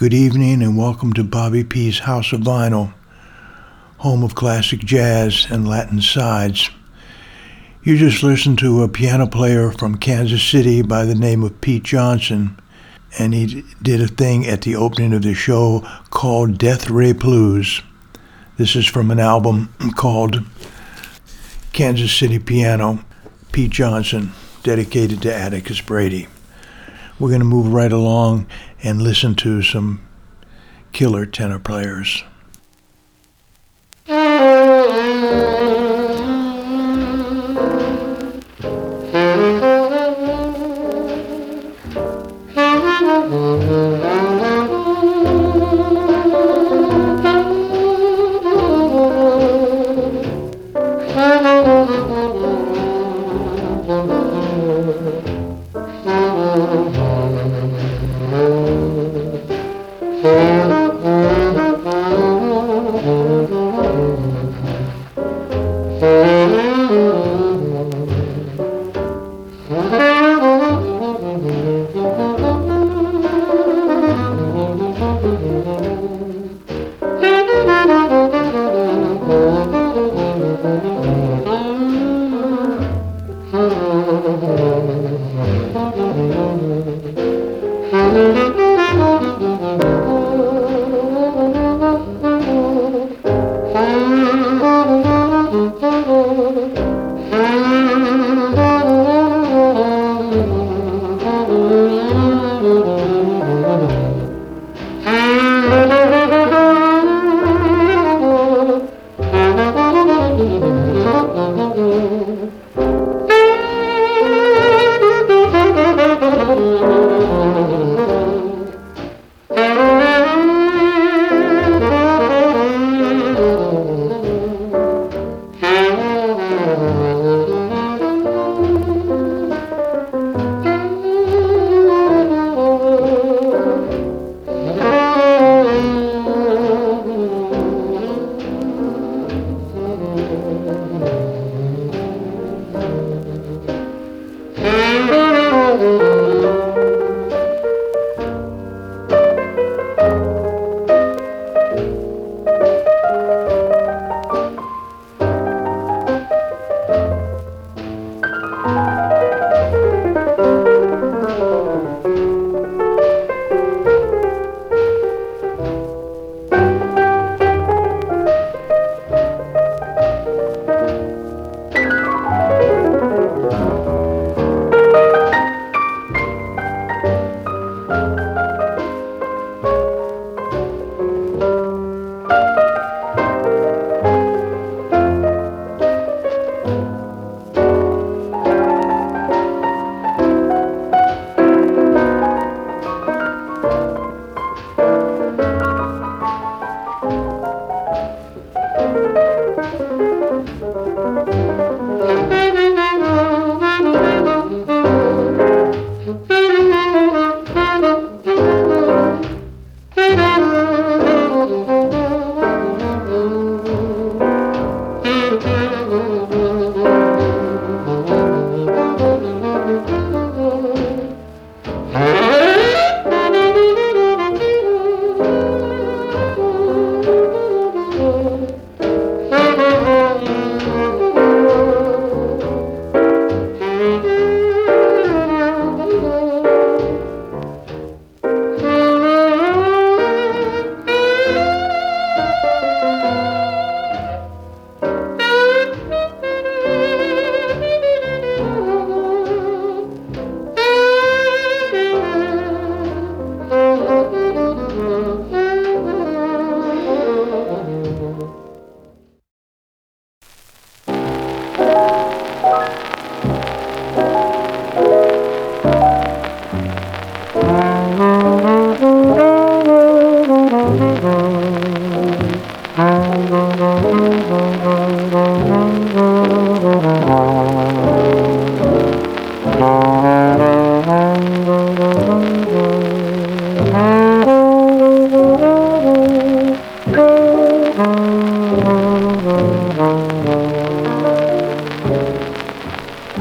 Good evening and welcome to Bobby P's House of Vinyl, home of classic jazz and Latin sides. You just listened to a piano player from Kansas City by the name of Pete Johnson, and he did a thing at the opening of the show called Death Ray Blues. This is from an album called Kansas City Piano, Pete Johnson, dedicated to Atticus Brady. We're going to move right along and listen to some killer tenor players.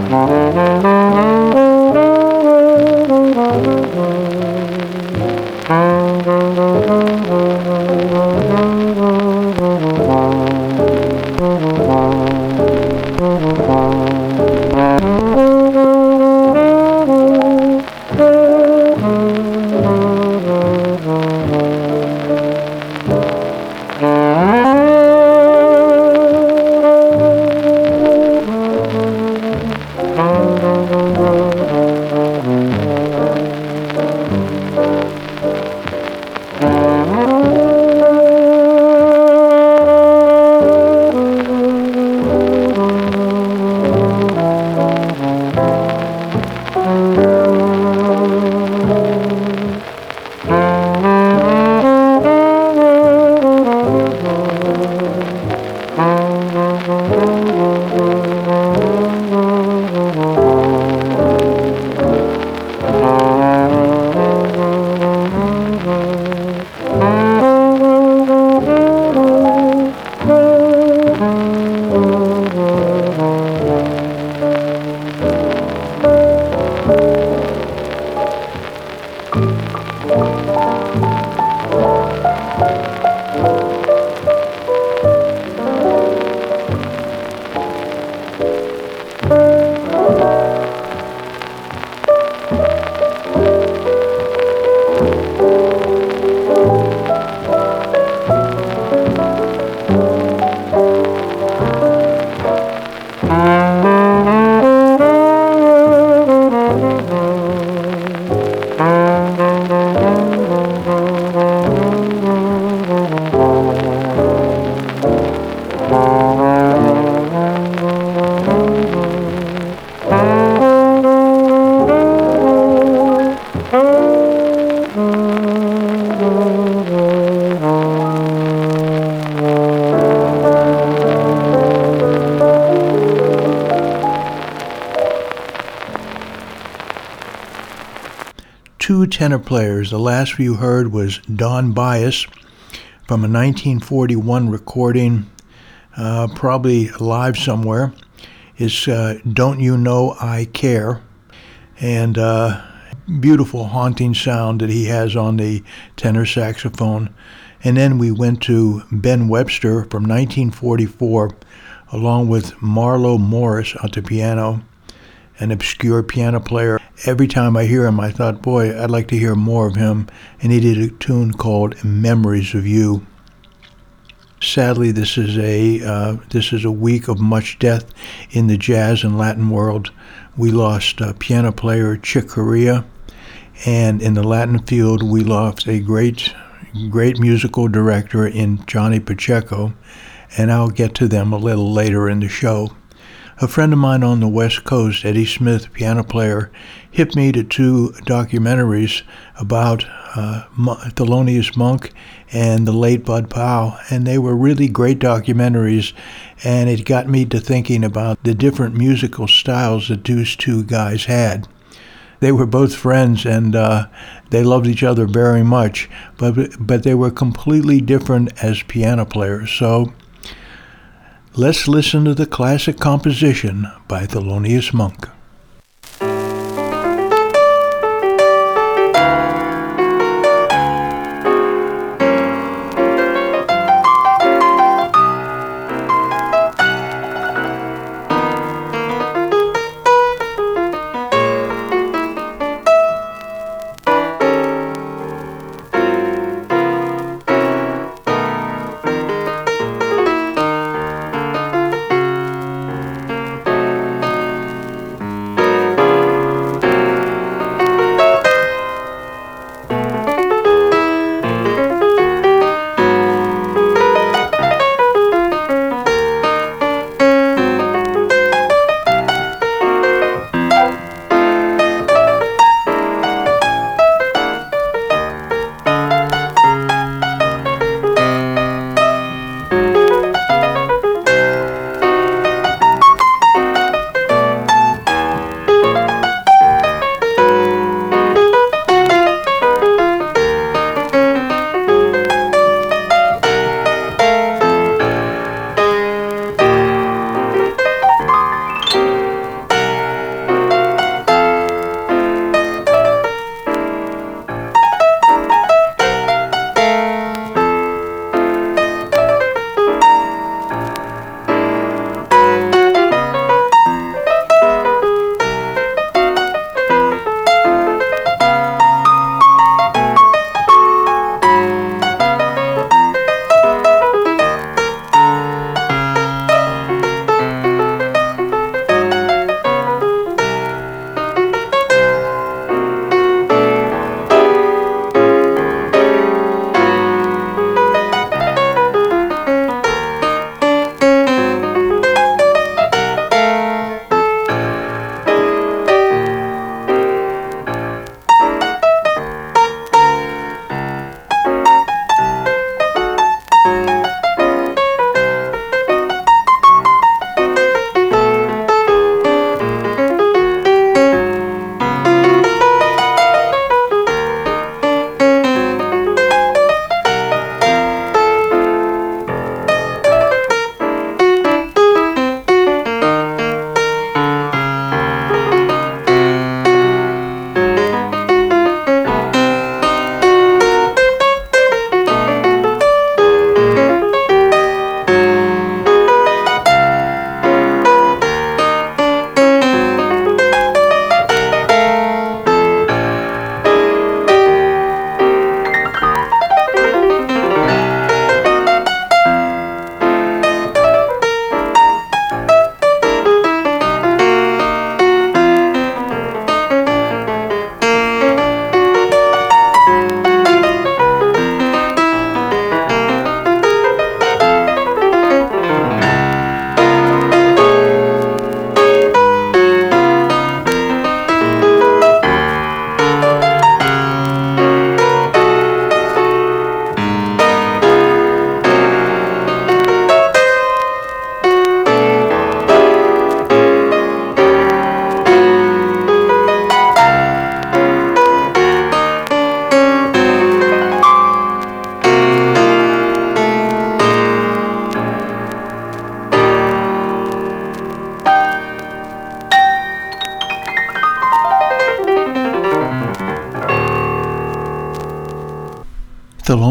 Música tenor players. The last you heard was Don Byas from a 1941 recording, uh, probably live somewhere. Is uh, Don't You Know I Care? And uh, beautiful, haunting sound that he has on the tenor saxophone. And then we went to Ben Webster from 1944, along with Marlowe Morris at the piano, an obscure piano player. Every time I hear him, I thought, boy, I'd like to hear more of him. And he did a tune called Memories of You. Sadly, this is a uh, this is a week of much death in the jazz and Latin world. We lost uh, piano player Chick Corea, and in the Latin field, we lost a great great musical director in Johnny Pacheco, and I'll get to them a little later in the show. A friend of mine on the West Coast, Eddie Smith, piano player, hit me to two documentaries about uh, Thelonious Monk and the late Bud Powell, and they were really great documentaries, and it got me to thinking about the different musical styles that those two guys had. They were both friends, and uh, they loved each other very much, but but they were completely different as piano players. So let's listen to the classic composition by Thelonious Monk.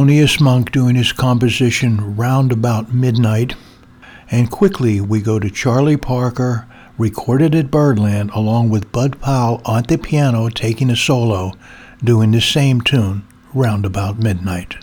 Thelonious Monk doing his composition round about midnight. And quickly we go to Charlie Parker, recorded at Birdland, along with Bud Powell on the piano taking a solo, doing the same tune round about midnight.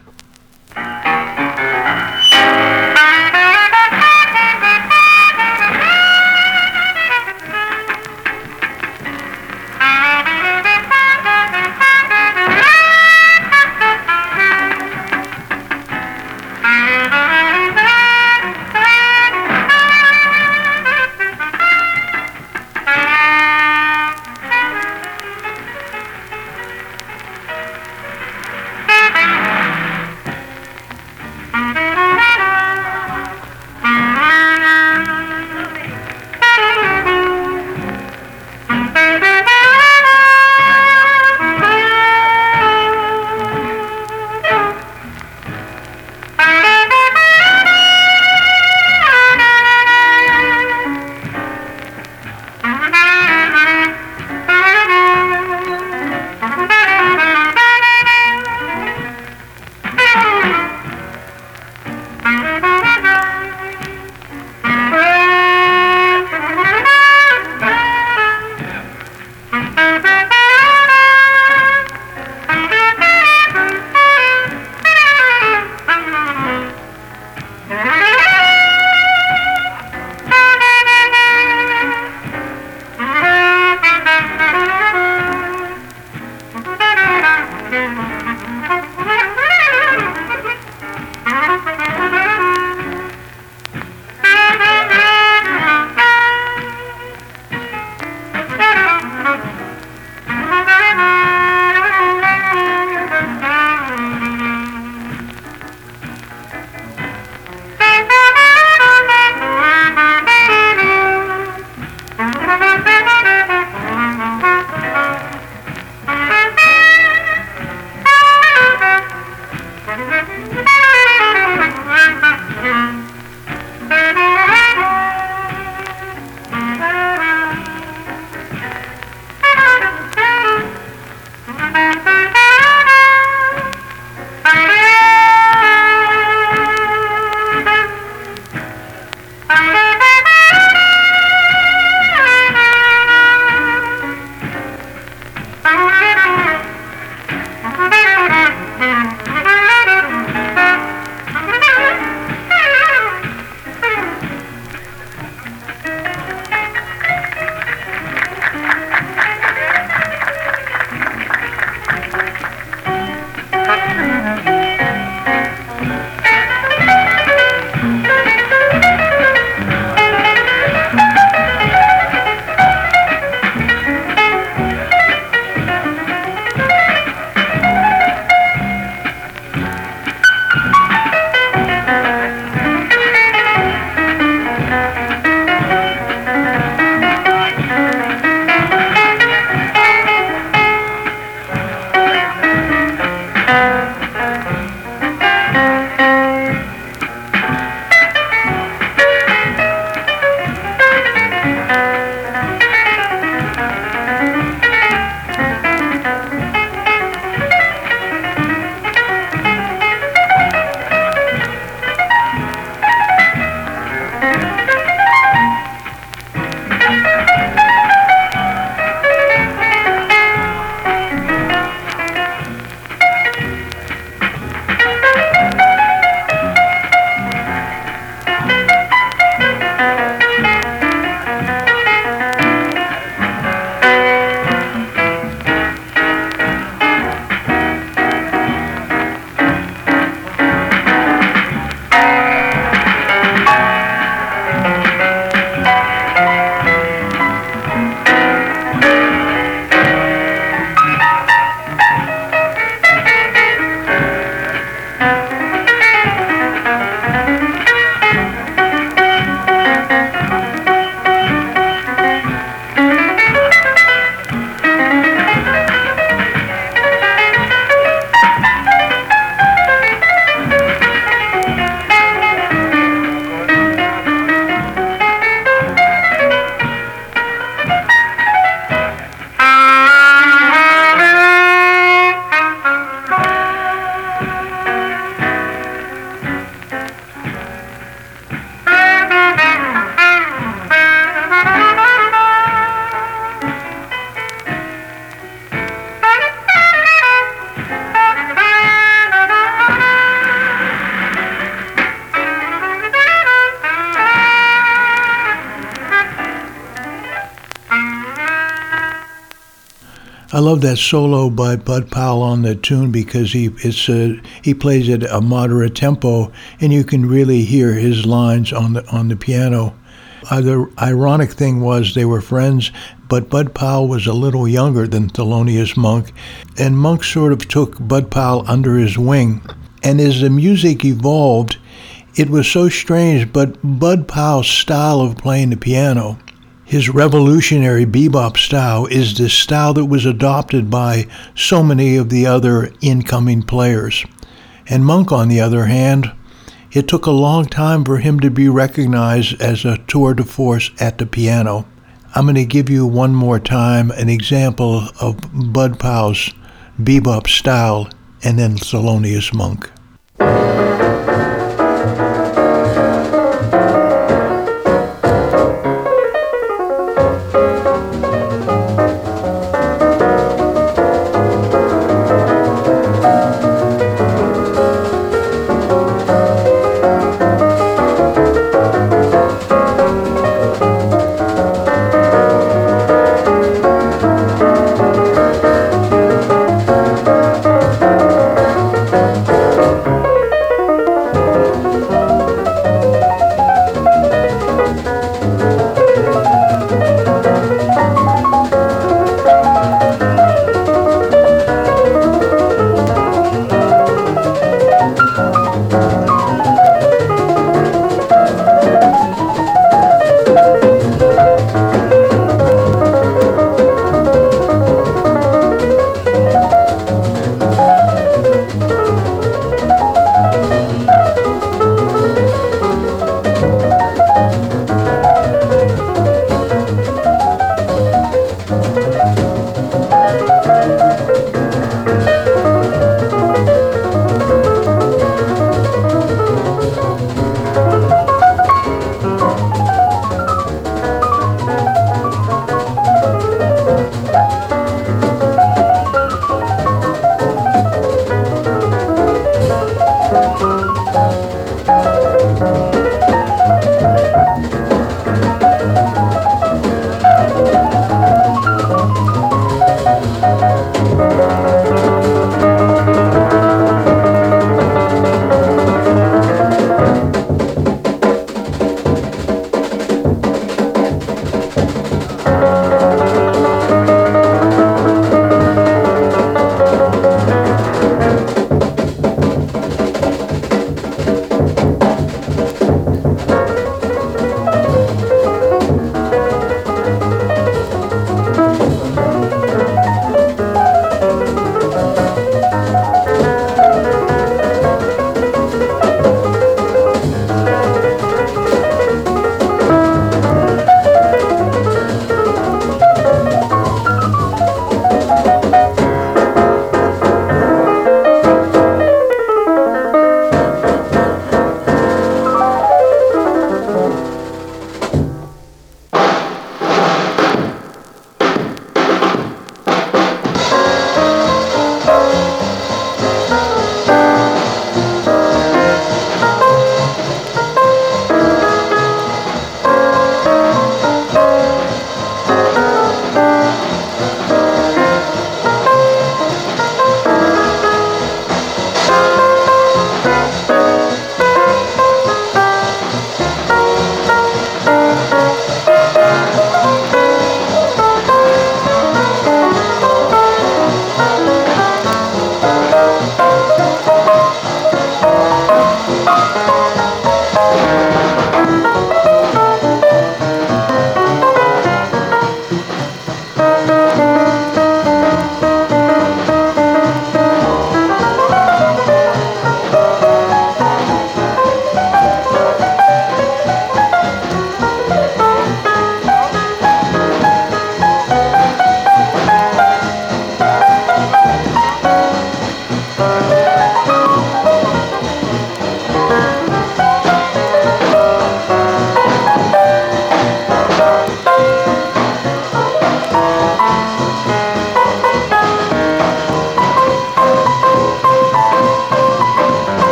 Love that solo by Bud Powell on the tune because he it's a, he plays at a moderate tempo and you can really hear his lines on the on the piano. Uh, the ironic thing was they were friends, but Bud Powell was a little younger than Thelonious Monk, and Monk sort of took Bud Powell under his wing. And as the music evolved, it was so strange, but Bud Powell's style of playing the piano his revolutionary bebop style is the style that was adopted by so many of the other incoming players. And Monk, on the other hand, it took a long time for him to be recognized as a tour de force at the piano. I'm going to give you one more time an example of Bud Powell's bebop style and then Thelonious Monk.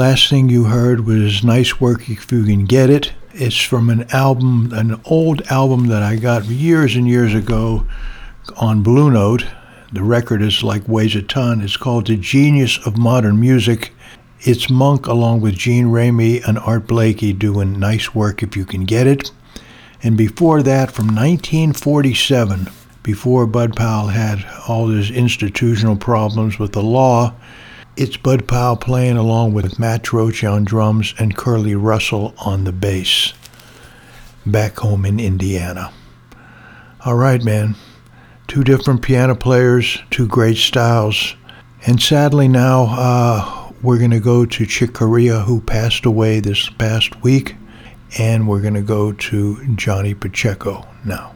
Last thing you heard was Nice Work If You Can Get It. It's from an album, an old album that I got years and years ago on Blue Note. The record is like weighs a ton. It's called The Genius of Modern Music. It's Monk along with Gene Ramey and Art Blakey doing Nice Work If You Can Get It. And before that, from 1947, before Bud Powell had all his institutional problems with the law, it's Bud Powell playing along with Max Roach on drums and Curly Russell on the bass back home in Indiana. All right, man. Two different piano players, two great styles. And sadly now, uh, we're going to go to Chick Corea, who passed away this past week. And we're going to go to Johnny Pacheco now.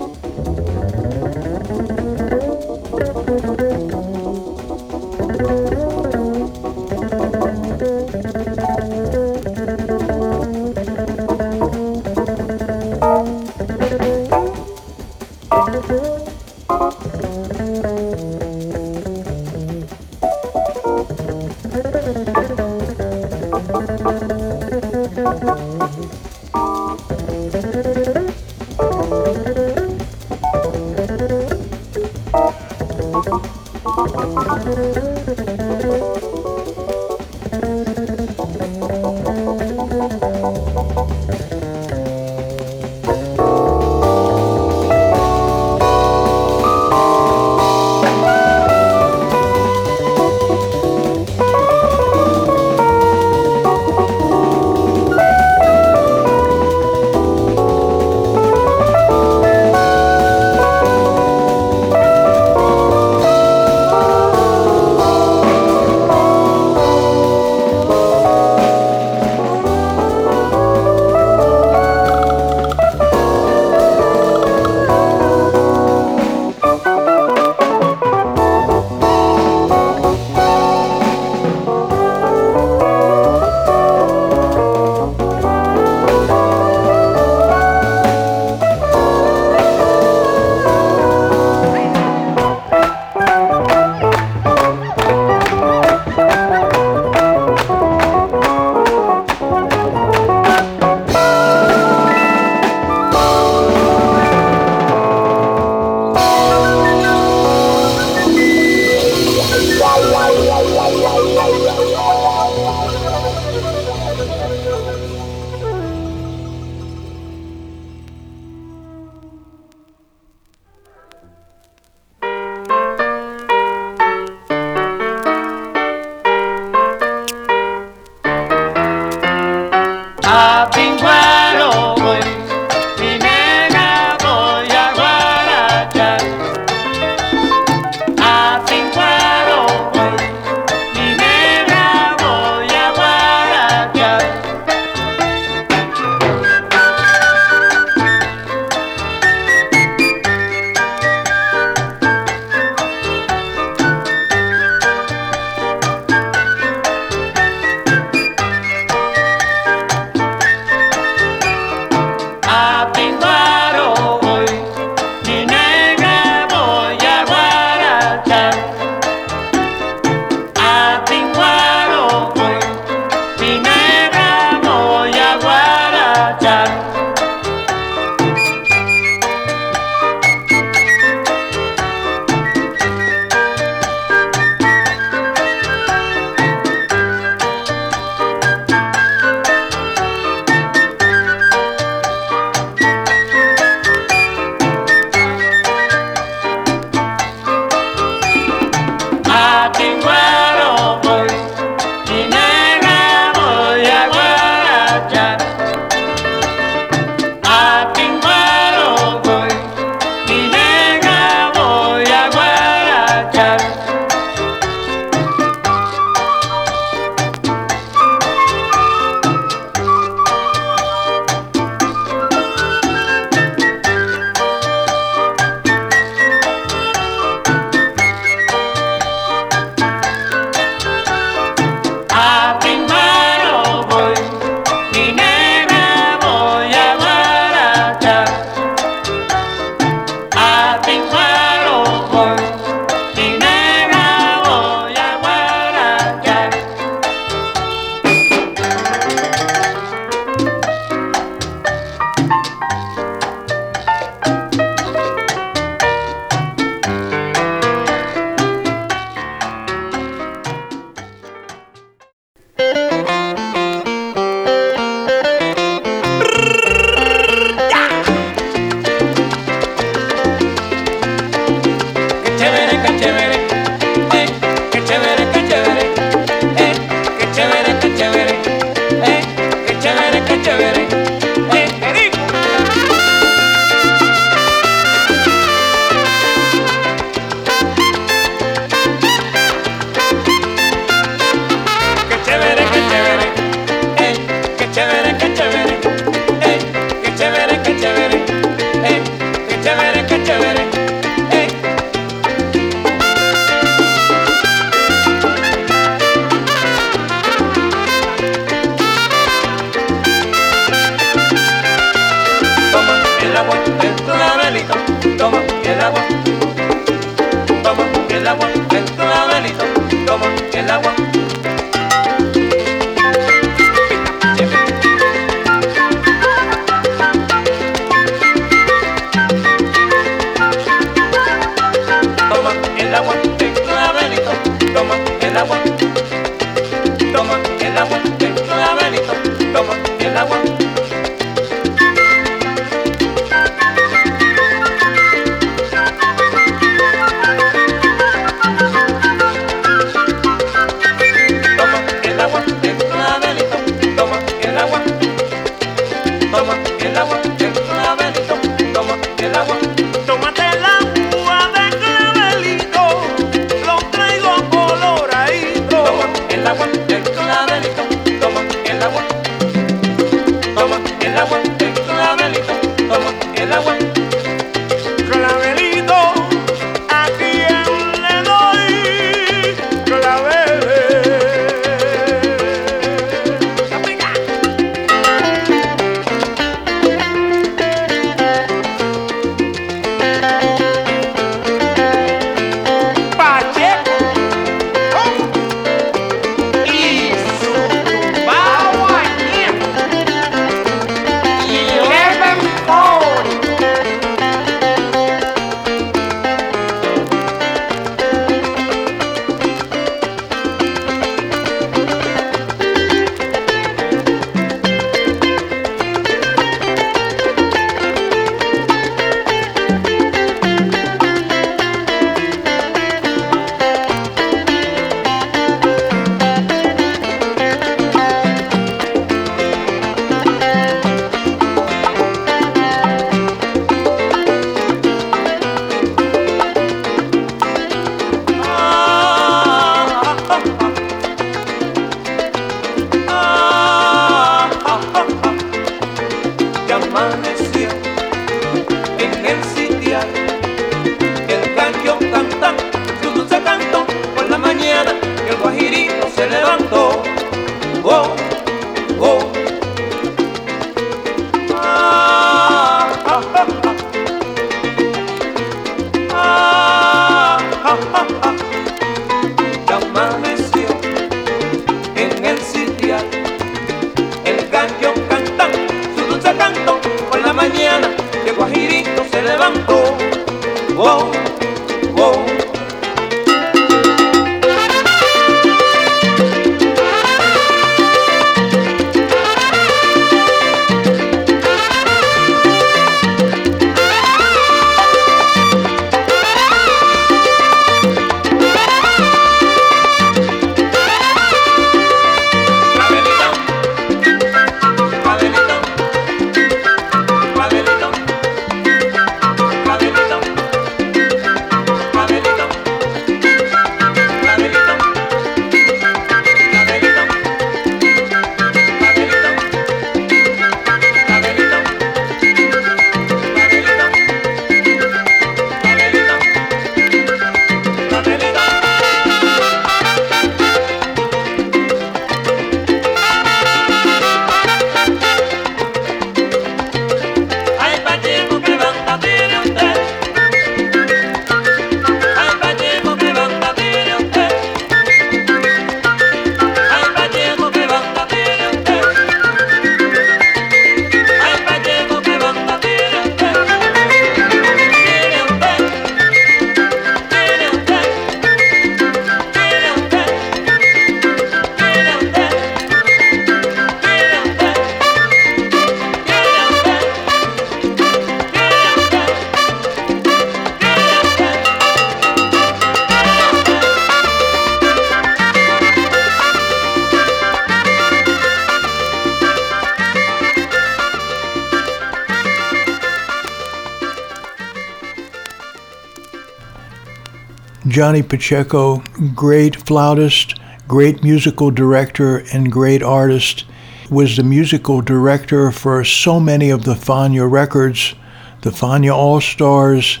Johnny Pacheco, great flautist, great musical director, and great artist. Was the musical director for so many of the Fania records, the Fania All Stars,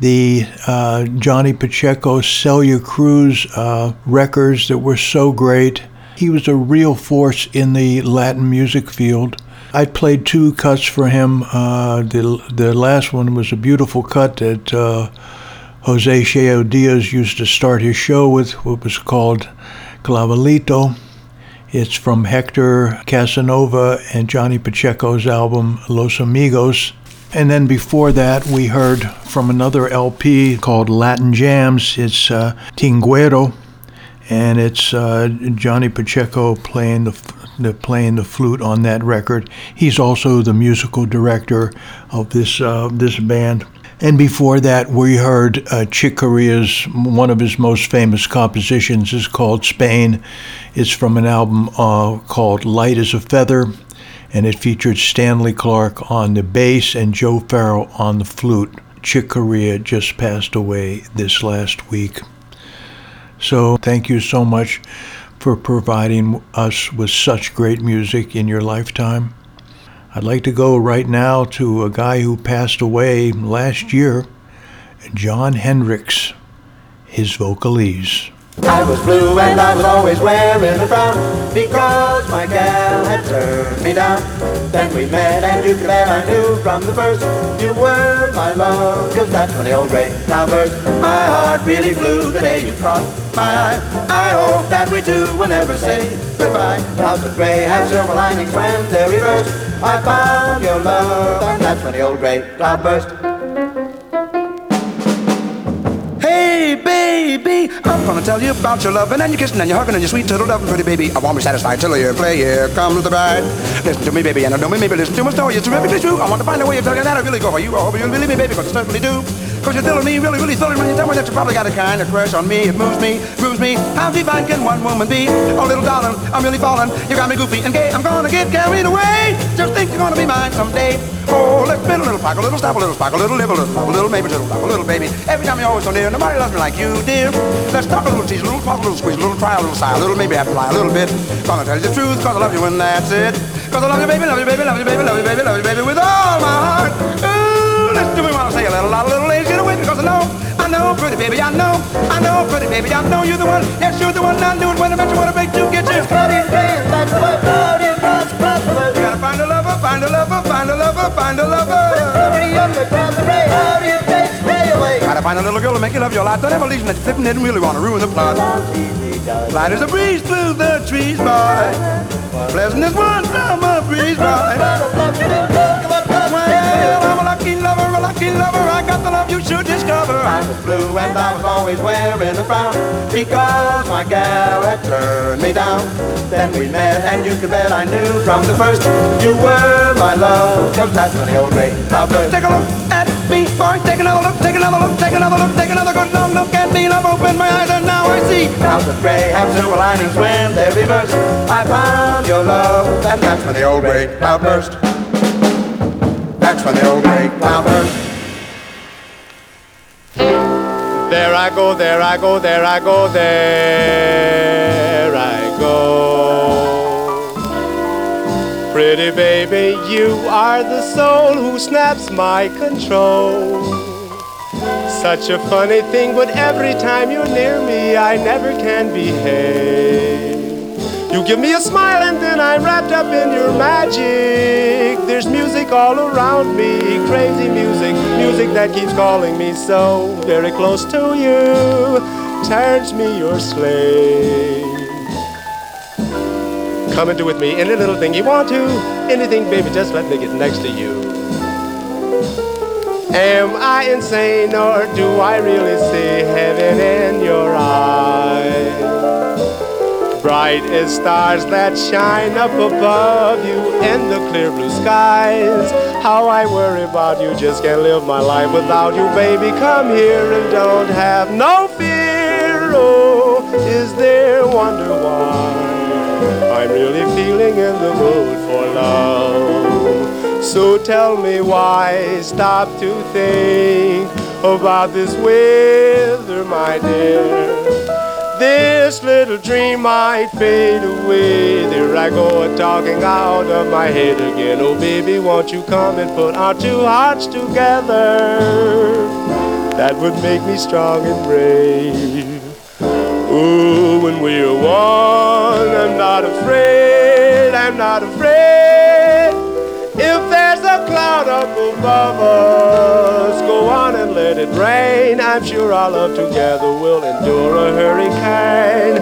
the uh, Johnny Pacheco Celia Cruz uh, records that were so great. He was a real force in the Latin music field. I played two cuts for him. Uh, the the last one was a beautiful cut that uh, Jose Cheo Diaz used to start his show with what was called Clavelito. It's from Hector Casanova and Johnny Pacheco's album Los Amigos. And then before that, we heard from another LP called Latin Jams. It's uh, Tinguero, and it's uh, Johnny Pacheco playing the, the, playing the flute on that record. He's also the musical director of this uh, this band. And before that, we heard uh, Chick Corea's one of his most famous compositions is called Spain. It's from an album uh, called Light as a Feather, and it featured Stanley Clarke on the bass and Joe Farrell on the flute. Chick Corea just passed away this last week. So thank you so much for providing us with such great music in your lifetime. I'd like to go right now to a guy who passed away last year, Jon Hendricks, his vocalese. I was blue and I was always wearing a frown because my gal had turned me down. Then we met and you could bet I knew from the first you were my love. Cause that's when the old gray cloud burst. My heart really flew the day you crossed my eye. I hope that we two will never say goodbye. Clouds of gray have silver linings when they reverse. I found your love and that's when the old gray cloud burst. Hey, baby, I'm gonna tell you about your loving and your kissing and your hugging and your sweet turtle loving, pretty baby. I won't be satisfied till you play. Here comes the bride. Listen to me, baby, and I know me, maybe listen to my story. It's terrifically true. I want to find a way of telling you that I really go for you. I hope you believe me, baby, because I certainly do. Cause you're thrilling me, really, really thrilling when you tell me that you probably got a kind of crush on me. It moves me, moves me. How divine can one woman be? Oh, little darling, I'm really falling. You got me goofy and gay. I'm gonna get carried away. Just think you're gonna be mine someday. Oh, let's spin a little, pack a little, stop a little, spark a little, live a little, a little, maybe a little, a little, baby. Every time you're always so near, nobody loves me like you, dear. Let's talk a little, tease a little, talk a little, squeeze a little, try a little, sigh a little, maybe have to lie a little bit. Gonna tell you the truth, cause I love you and that's it. Cause I love you, baby, love you, baby, love you, baby, love you, baby, love you, baby, with all my heart. Listen to me while I say a little, a little ladies, because I know, I know, pretty baby, I know, I know, pretty baby, I know you're the one. Yes, you're the one. I knew it when I met you, what I make you get you. Claudia's grand, that's the way Claudia Cross prosperous. You gotta find a lover, find a lover, find a lover, find a lover. Somebody younger, cross the ray, how do you take stay away? Gotta find a little girl to make you love your life. Don't ever leave that you're flipping it and really wanna ruin the plot. Light as a breeze through the trees, boy. Pleasant as one summer breeze, boy. Lover. I got the love you should discover. I was blue and I was always wearing a frown because my gal had turned me down. Then we met and you could bet I knew from the first you were my love. Cause that's when the old lady loved. Take a look at me, boy. Take another look, take another look, take another look, take another good long look at me. I've opened my eyes and now I see. The gray have silver linings when they reverse. I found your love and that's when the old gray cloud burst. That's when the old gray cloud burst. There I go, there I go, there I go, there I go. Pretty baby, you are the soul who snaps my control. Such a funny thing, but every time you're near me, I never can behave. You give me a smile and then I'm wrapped up in your magic. There's music all around me, crazy music, music that keeps calling me so very close to you. Turns me your slave. Come and do with me any little thing you want to. Anything, baby, just let me get next to you. Am I insane or do I really see heaven in your eyes? Bright as stars that shine up above you in the clear blue skies. How I worry about you, just can't live my life without you, baby. Come here and don't have no fear. Oh, is there wonder why I'm really feeling in the mood for love? So tell me why stop to think about this weather, my dear. This little dream might fade away. There I go, talking out of my head again. Oh, baby, won't you come and put our two hearts together? That would make me strong and brave. Ooh, when we're one, I'm not afraid, I'm not afraid. If there's a cloud up above us, go on let it rain. I'm sure our love together will endure a hurricane.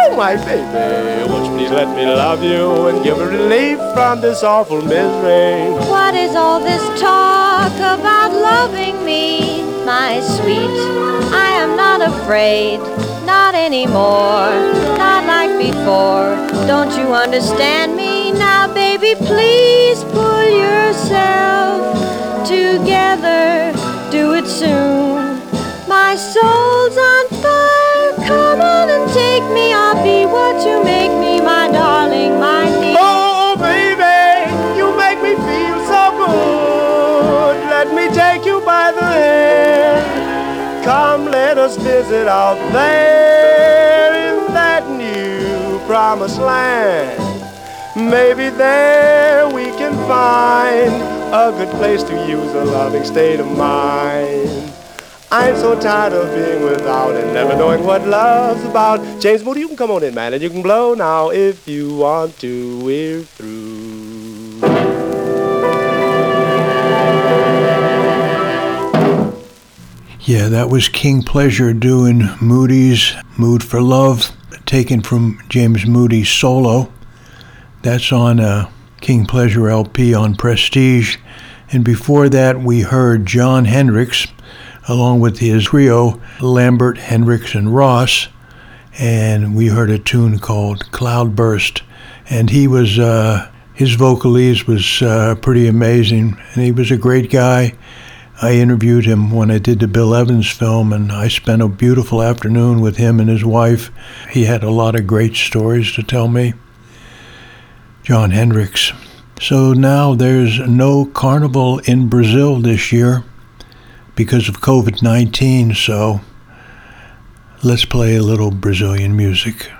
Oh, my baby, won't you please let me love you and give relief from this awful misery? What is all this talk about loving me, my sweet? I am not afraid, not anymore, not like before. Don't you understand me now, baby? Please pull yourself together, do it soon. My soul's on fire, come on and take me. I'll be what you make me, my darling, my dear. Oh, baby, you make me feel so good. Let me take you by the hand. Come, let us visit out there in that new promised land. Maybe there we can find a good place to use a loving state of mind. I'm so tired of being without and never knowing what love's about. James Moody, you can come on in, man, and you can blow now if you want to. We're through. Yeah, that was King Pleasure doing Moody's Mood for Love, taken from James Moody's solo. That's on uh, King Pleasure LP on Prestige. And before that, we heard Jon Hendricks, along with his trio, Lambert, Hendricks, and Ross. And we heard a tune called Cloudburst. And he was, uh, his vocalese was uh, pretty amazing. And he was a great guy. I interviewed him when I did the Bill Evans film, and I spent a beautiful afternoon with him and his wife. He had a lot of great stories to tell me. Jon Hendricks. So now there's no carnival in Brazil this year because of COVID 19, so let's play a little Brazilian music.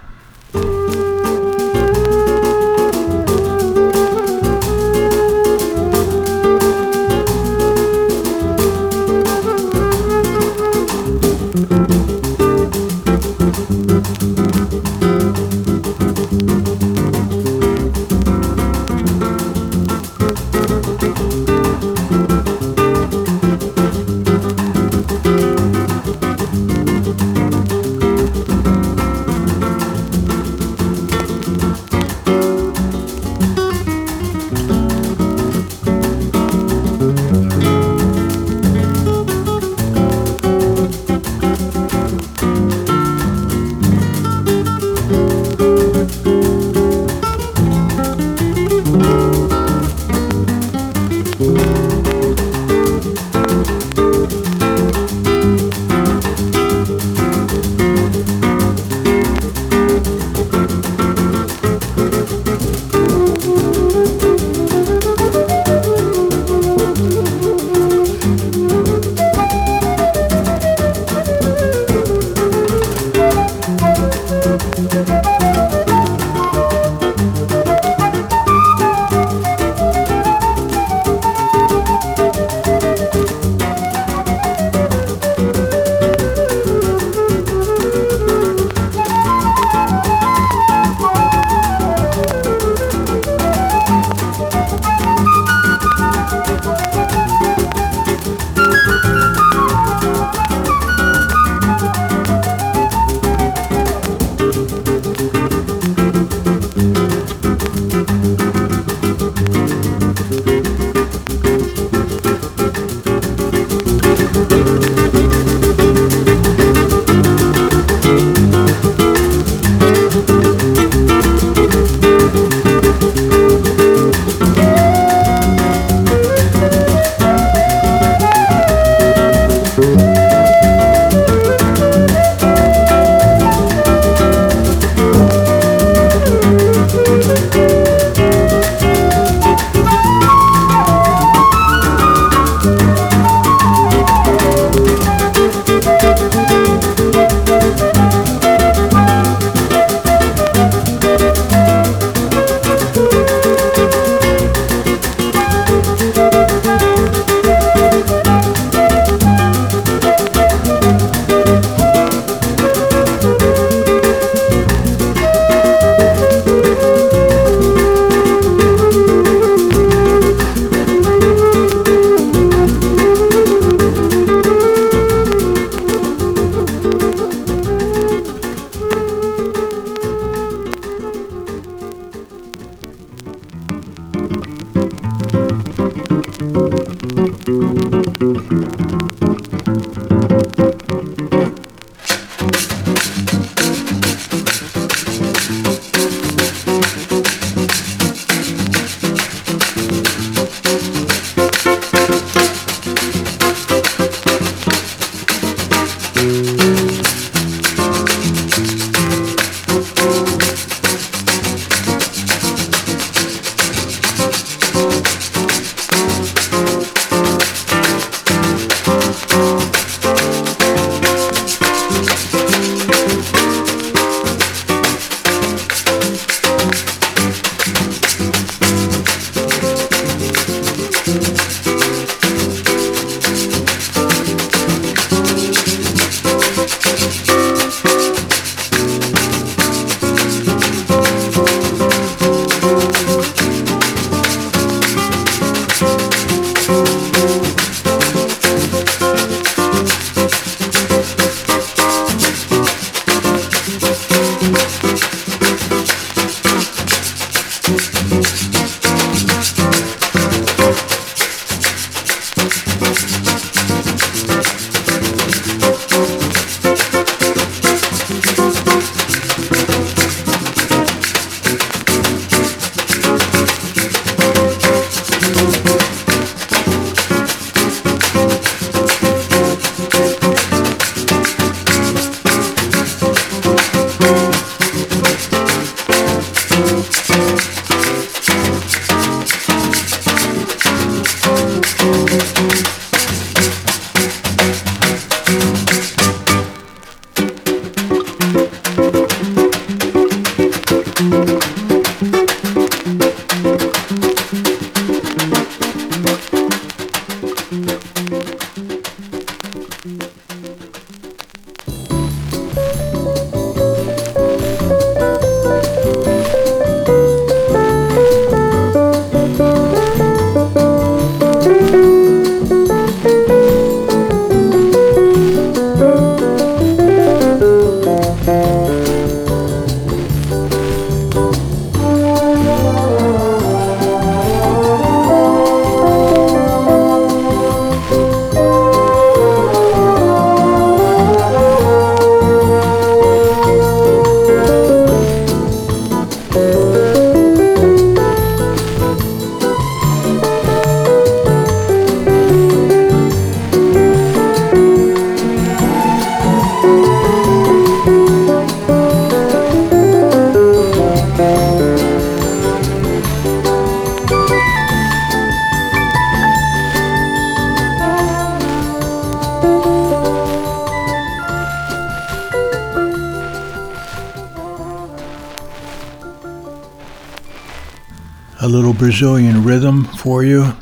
A little Brazilian rhythm for you.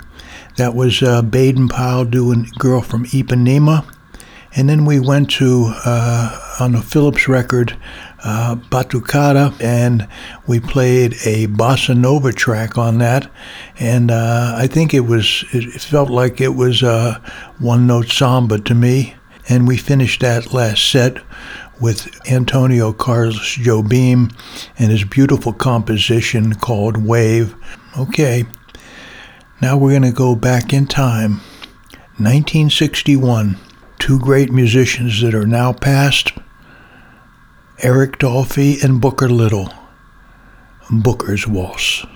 That was uh, Baden Powell doing Girl from Ipanema. And then we went to, uh, on a Philips record, uh, Batucada, and we played a bossa nova track on that. And uh, I think it was, it felt like it was a one note samba to me. And we finished that last set with Antonio Carlos Jobim and his beautiful composition called Wave. Okay, now we're going to go back in time. 1961. Two great musicians that are now past Eric Dolphy and Booker Little. Booker's Waltz.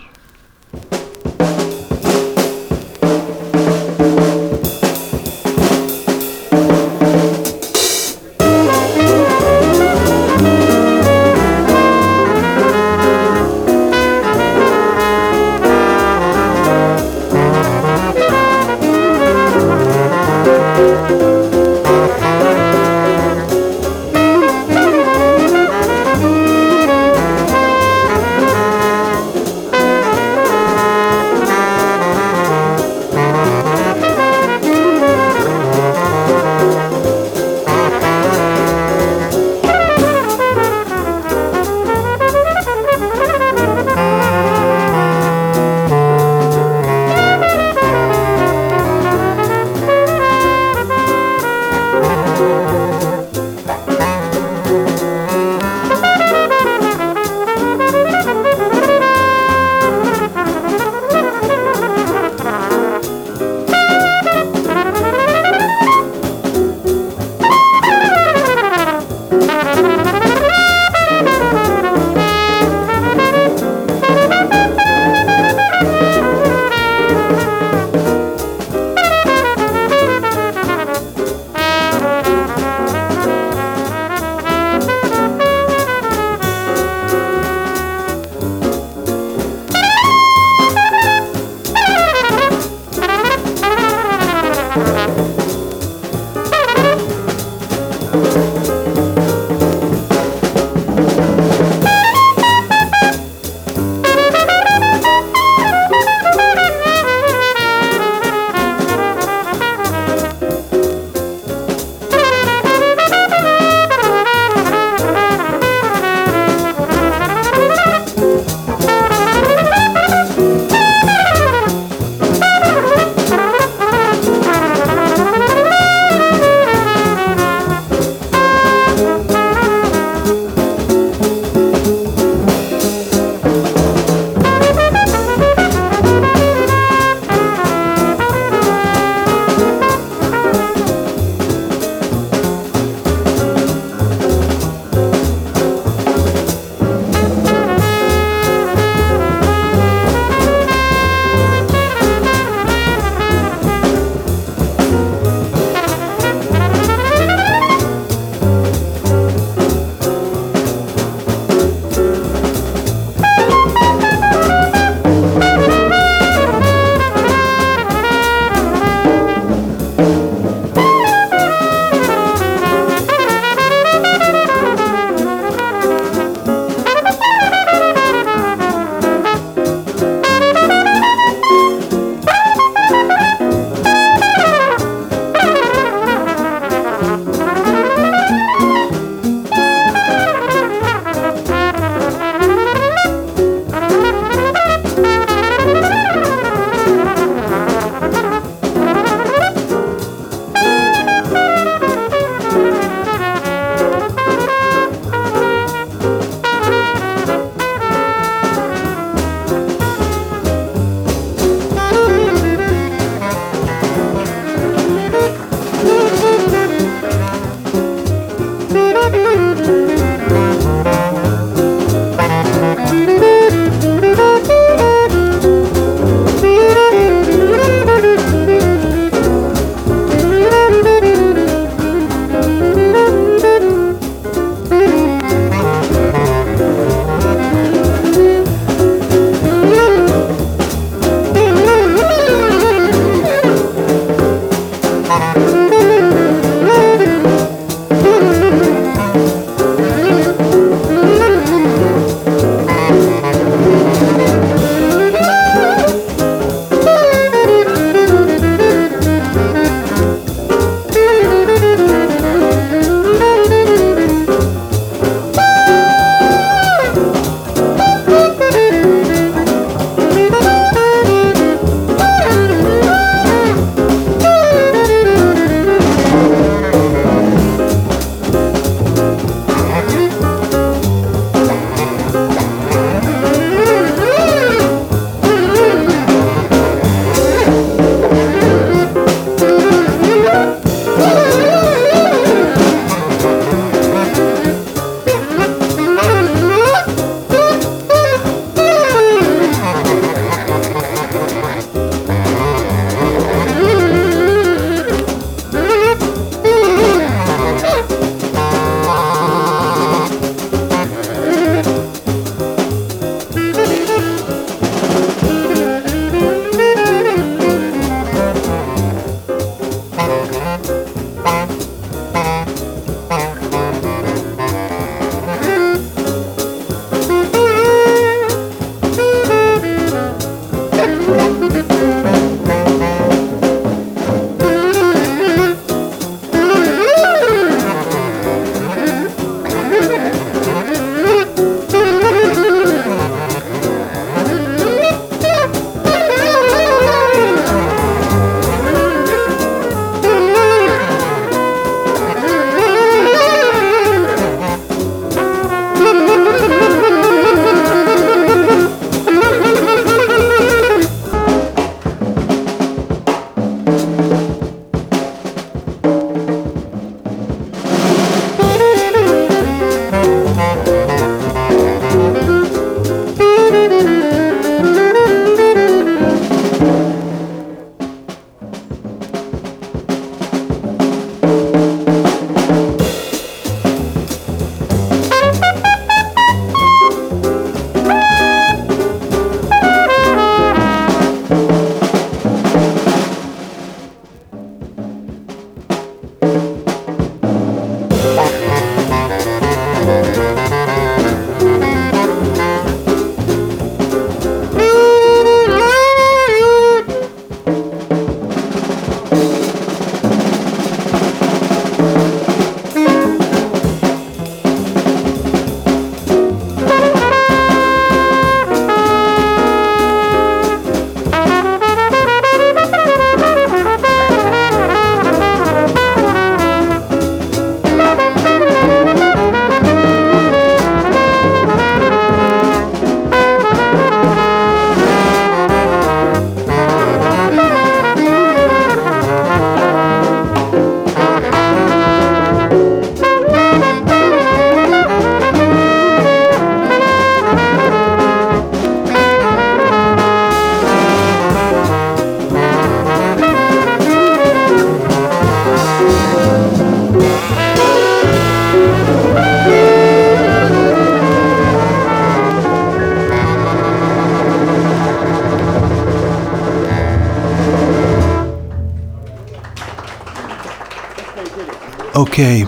Okay,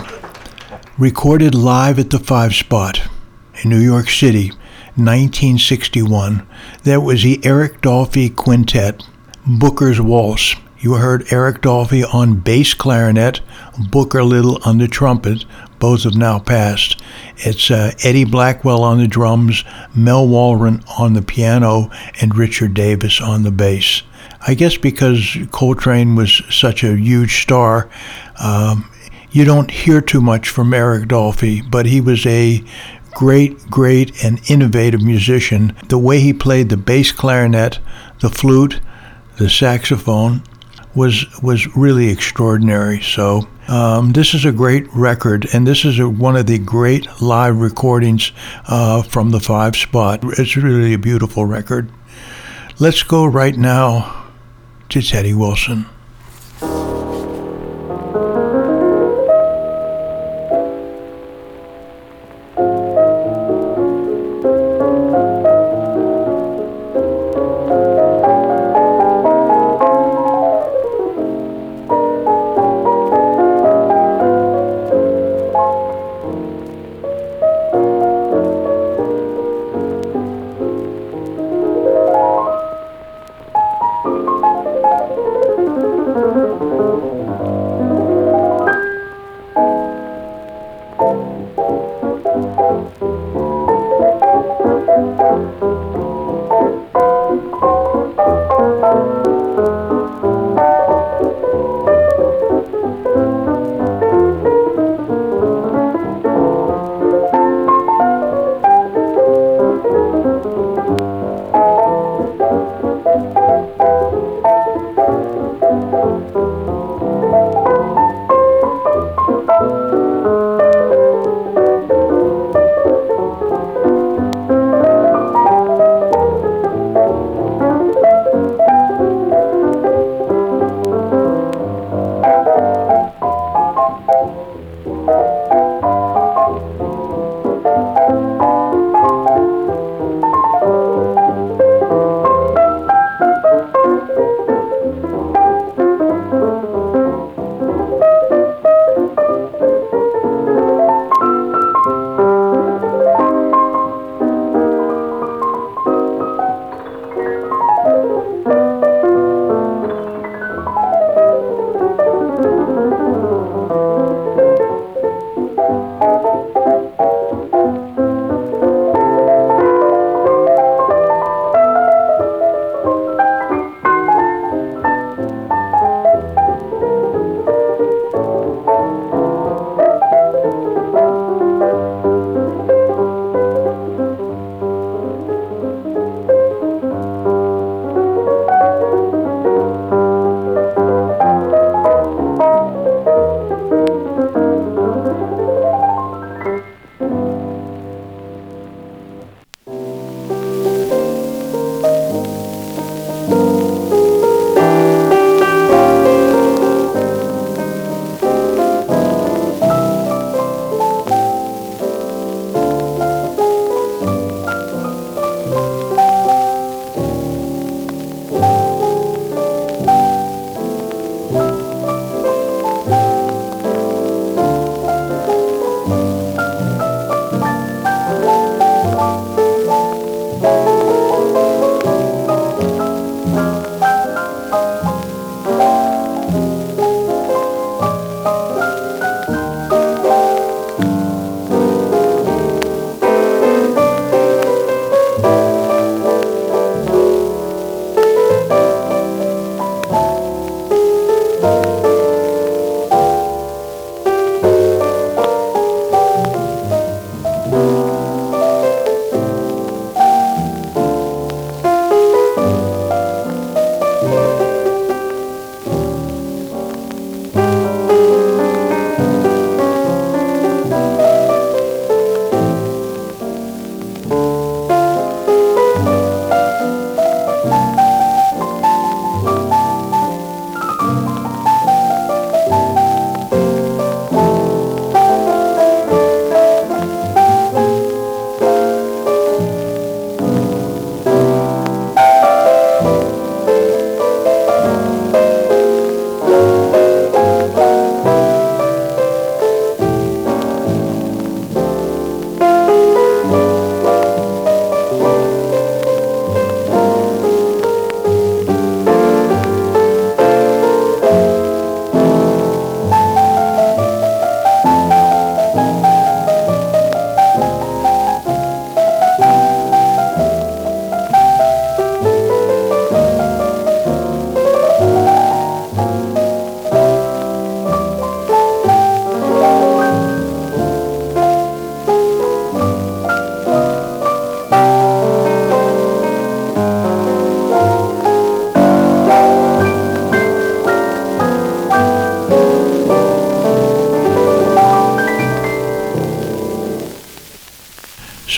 recorded live at the Five Spot in New York City, 1961. That was the Eric Dolphy Quintet, Booker's Waltz. You heard Eric Dolphy on bass clarinet, Booker Little on the trumpet. Both have now passed. It's uh, Eddie Blackwell on the drums, Mal Waldron on the piano, and Richard Davis on the bass. I guess because Coltrane was such a huge star, um, you don't hear too much from Eric Dolphy, but he was a great, great, and innovative musician. The way he played the bass clarinet, the flute, the saxophone was was really extraordinary. So um, this is a great record, and this is a, one of the great live recordings uh, from the Five Spot. It's really a beautiful record. Let's go right now to Teddy Wilson.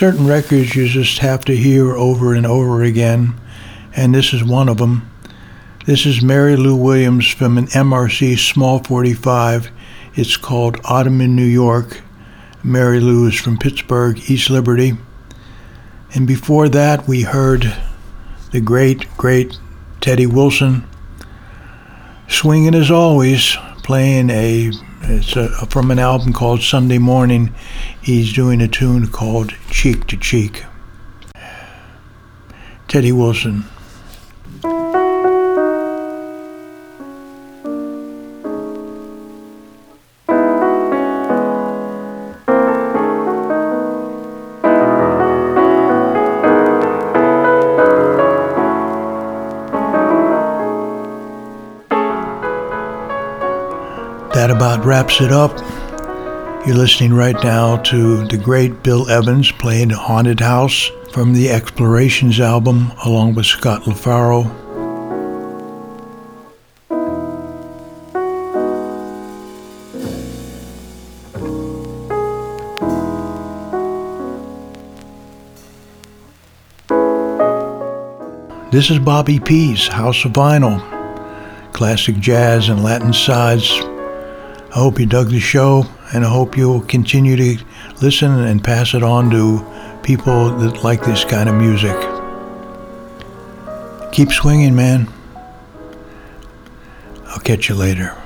Certain records you just have to hear over and over again, and this is one of them. This is Mary Lou Williams from an MRC Small 45. It's called Autumn in New York. Mary Lou is from Pittsburgh, East Liberty. And before that, we heard the great, great Teddy Wilson swinging as always, playing a it's a, from an album called Sunday Morning. He's doing a tune called Cheek to Cheek. Teddy Wilson. That about wraps it up. You're listening right now to the great Bill Evans playing Haunted House from the Explorations album along with Scott LaFaro. This is Bobby P's House of Vinyl, classic jazz and Latin sides. I hope you dug the show, and I hope you'll continue to listen and pass it on to people that like this kind of music. Keep swinging, man. I'll catch you later.